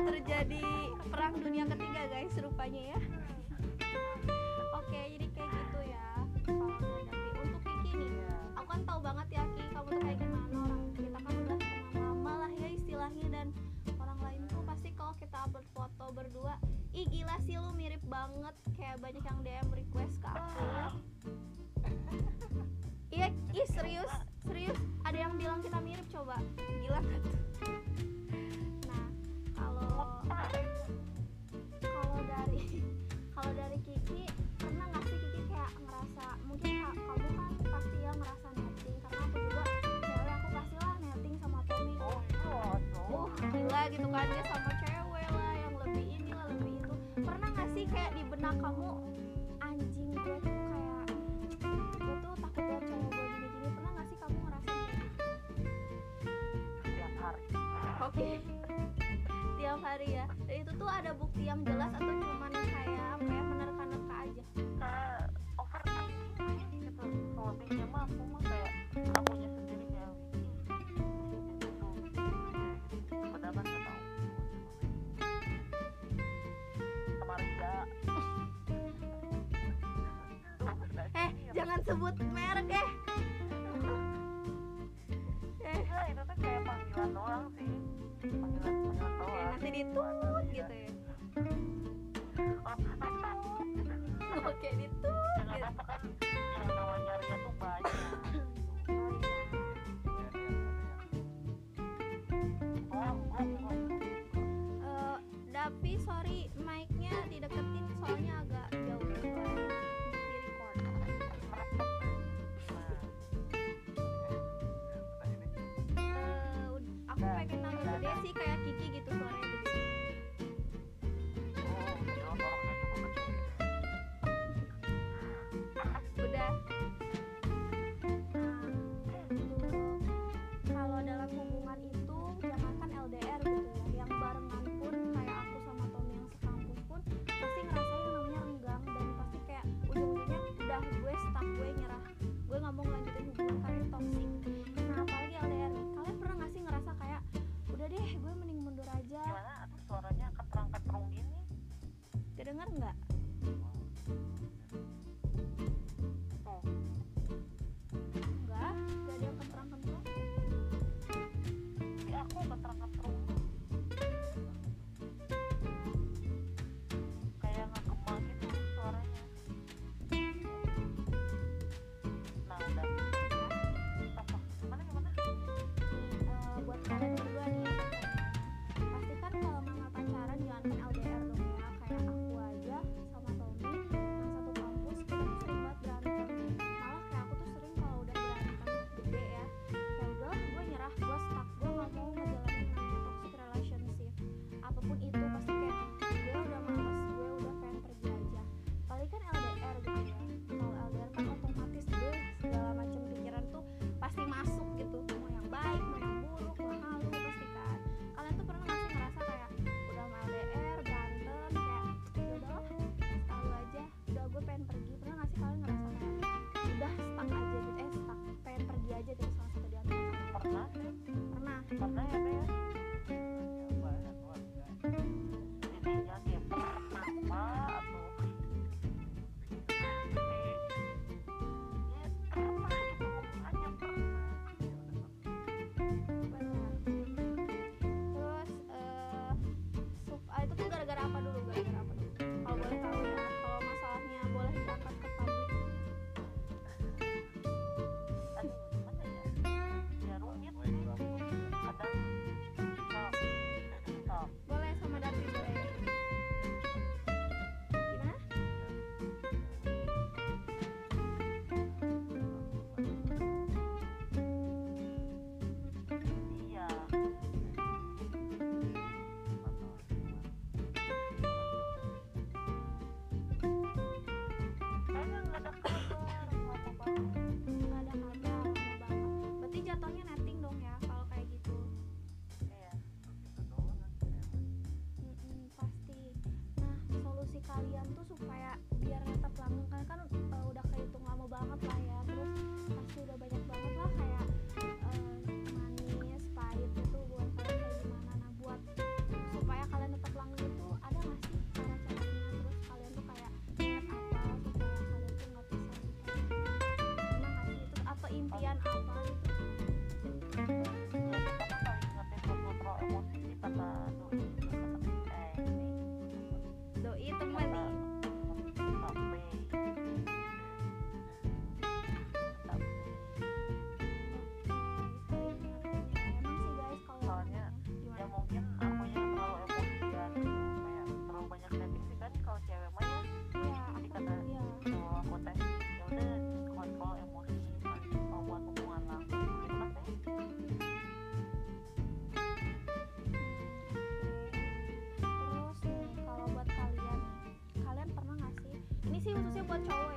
terjadi perang dunia ketiga guys rupanya ya. Oke jadi kayak gitu ya. Untuk Kiki nih aku kan tahu banget ya Ki kamu tuh kayak gimana orang kita kan udah teman lama lah ya istilahnya dan orang lain tuh pasti kalau kita upload foto berdua ih gila sih lu mirip banget. Kayak banyak yang DM request ke aku. Iya ih serius serius. Ada yang bilang kita mirip coba. Gila gitu kan dia sama cewek lah yang lebih ini lah lebih itu pernah nggak sih kayak di benak kamu anjing gue tuh kayak gue tuh takut banget cewek gue gini gini pernah nggak sih kamu ngerasain gitu? Setiap hari. Oke. Tiap hari ya. Dan itu tuh ada bukti yang jelas atau jangan sebut merek eh. Eh, Enggak, itu tuh kayak panggilan doang sih. Panggilan doang. nanti ditut gitu ya. cima do seu botão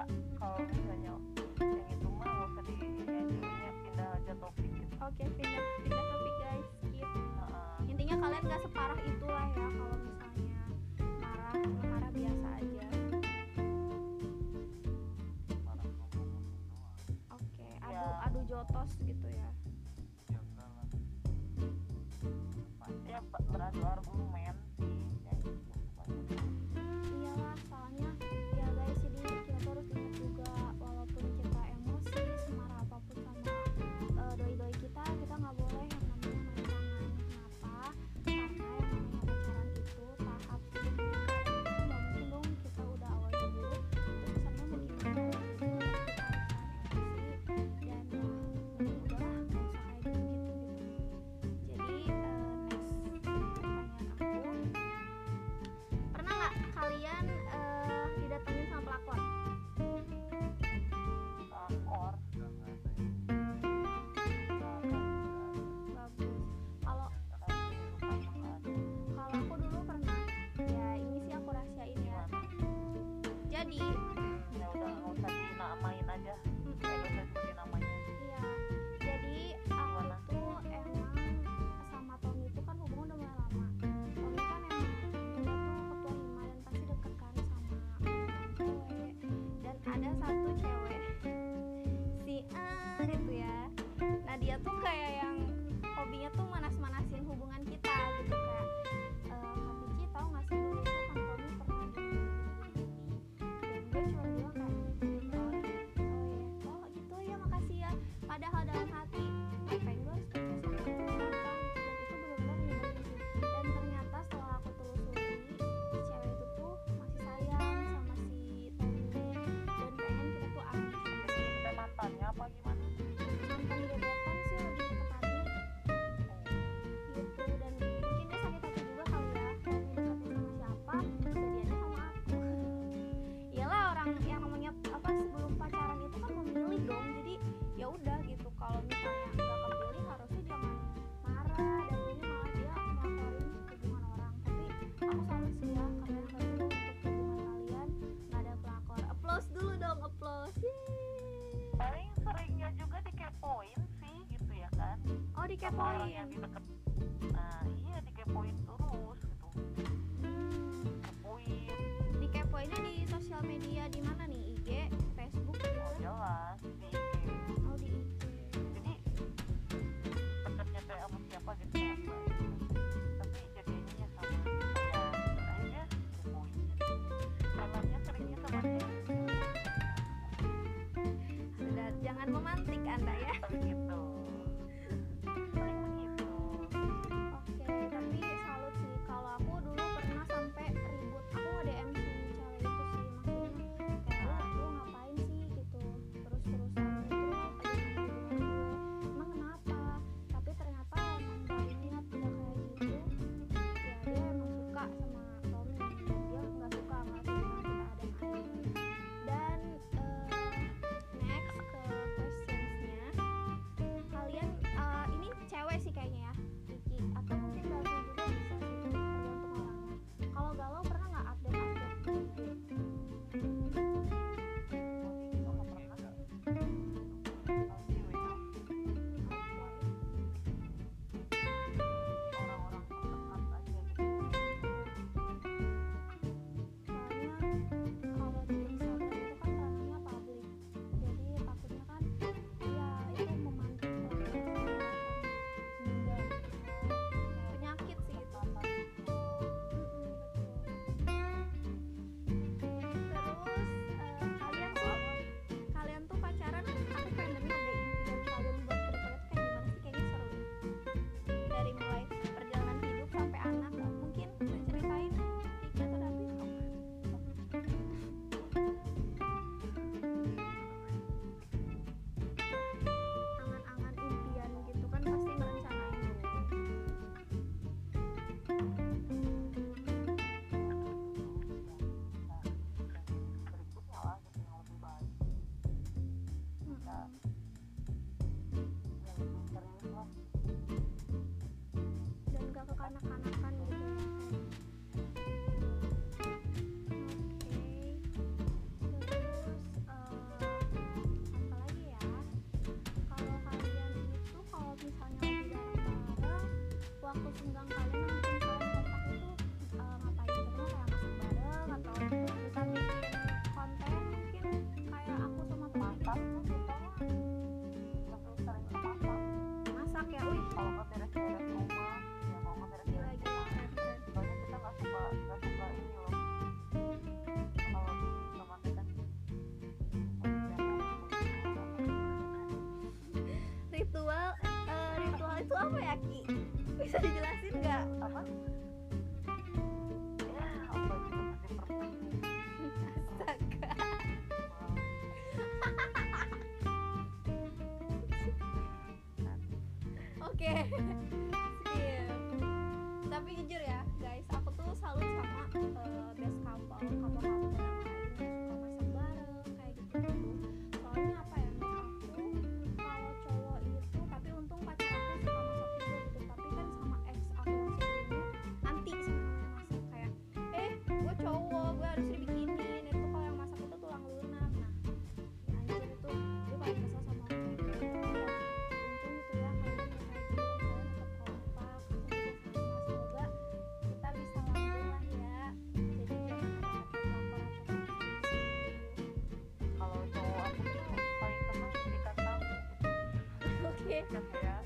mbak kalau misalnya yang itu mah nggak usah di ini aja pindah aja topik gitu oke okay. Iya. orang yang dekat bisa dijelasin nggak apa ya, Oke. Okay. えだから。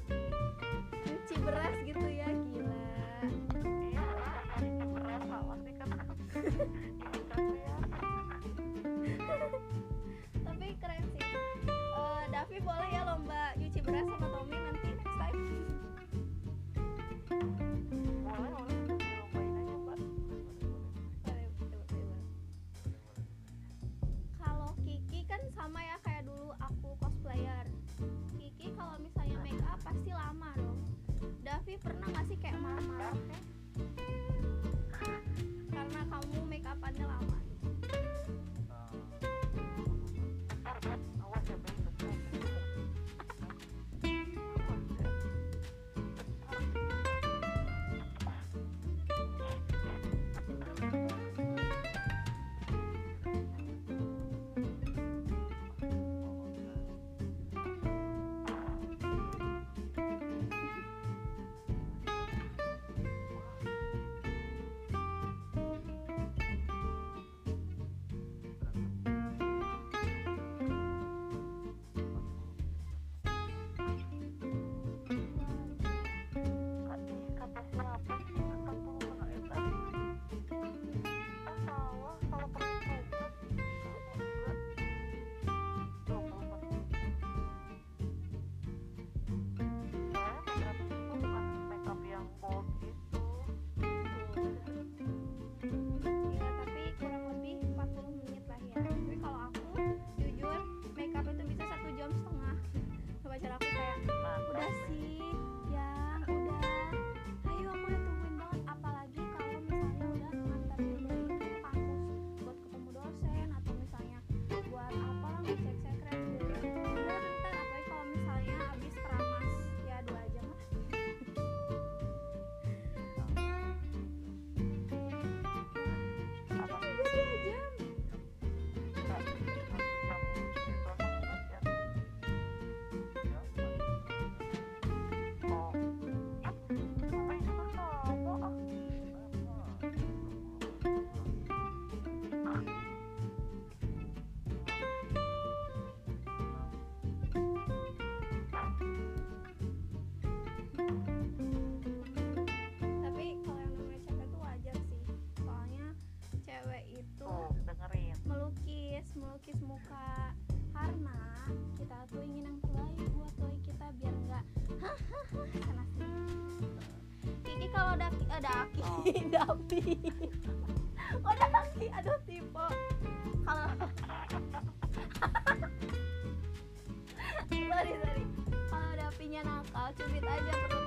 sorry sorry. Kalau ada apinya nakal cubit aja perut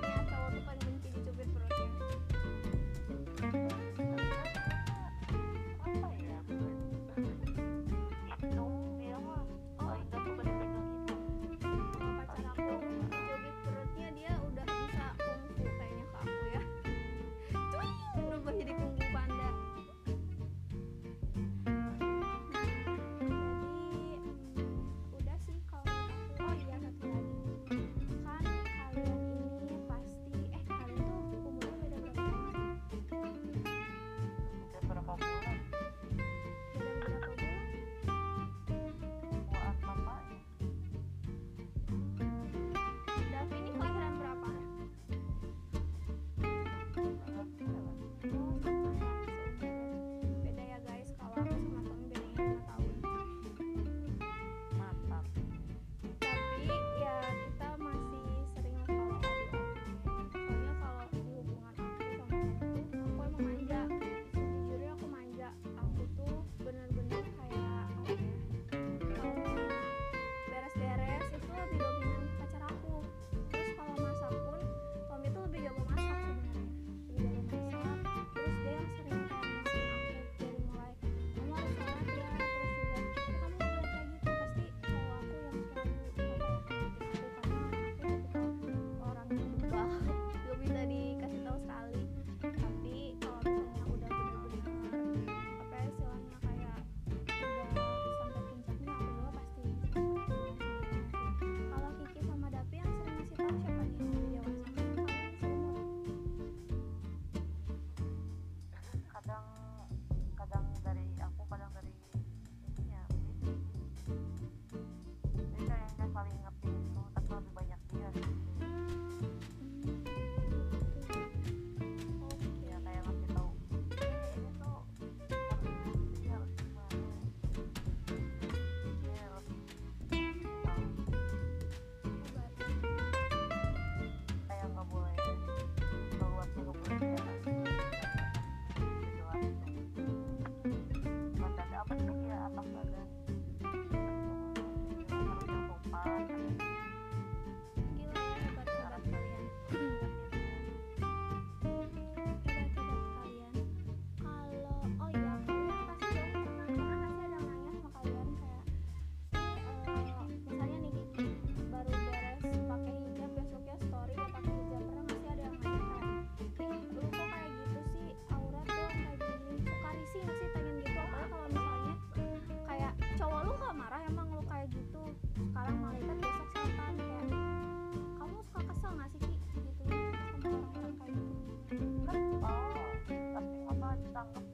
감사합니다.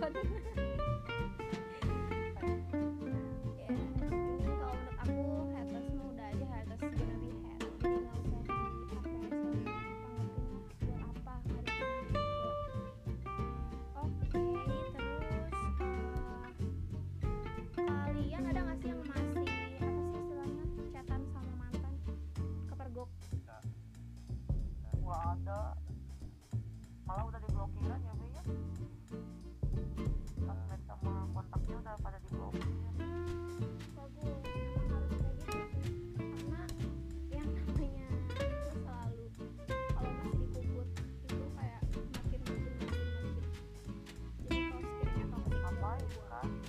god. 감사합니다.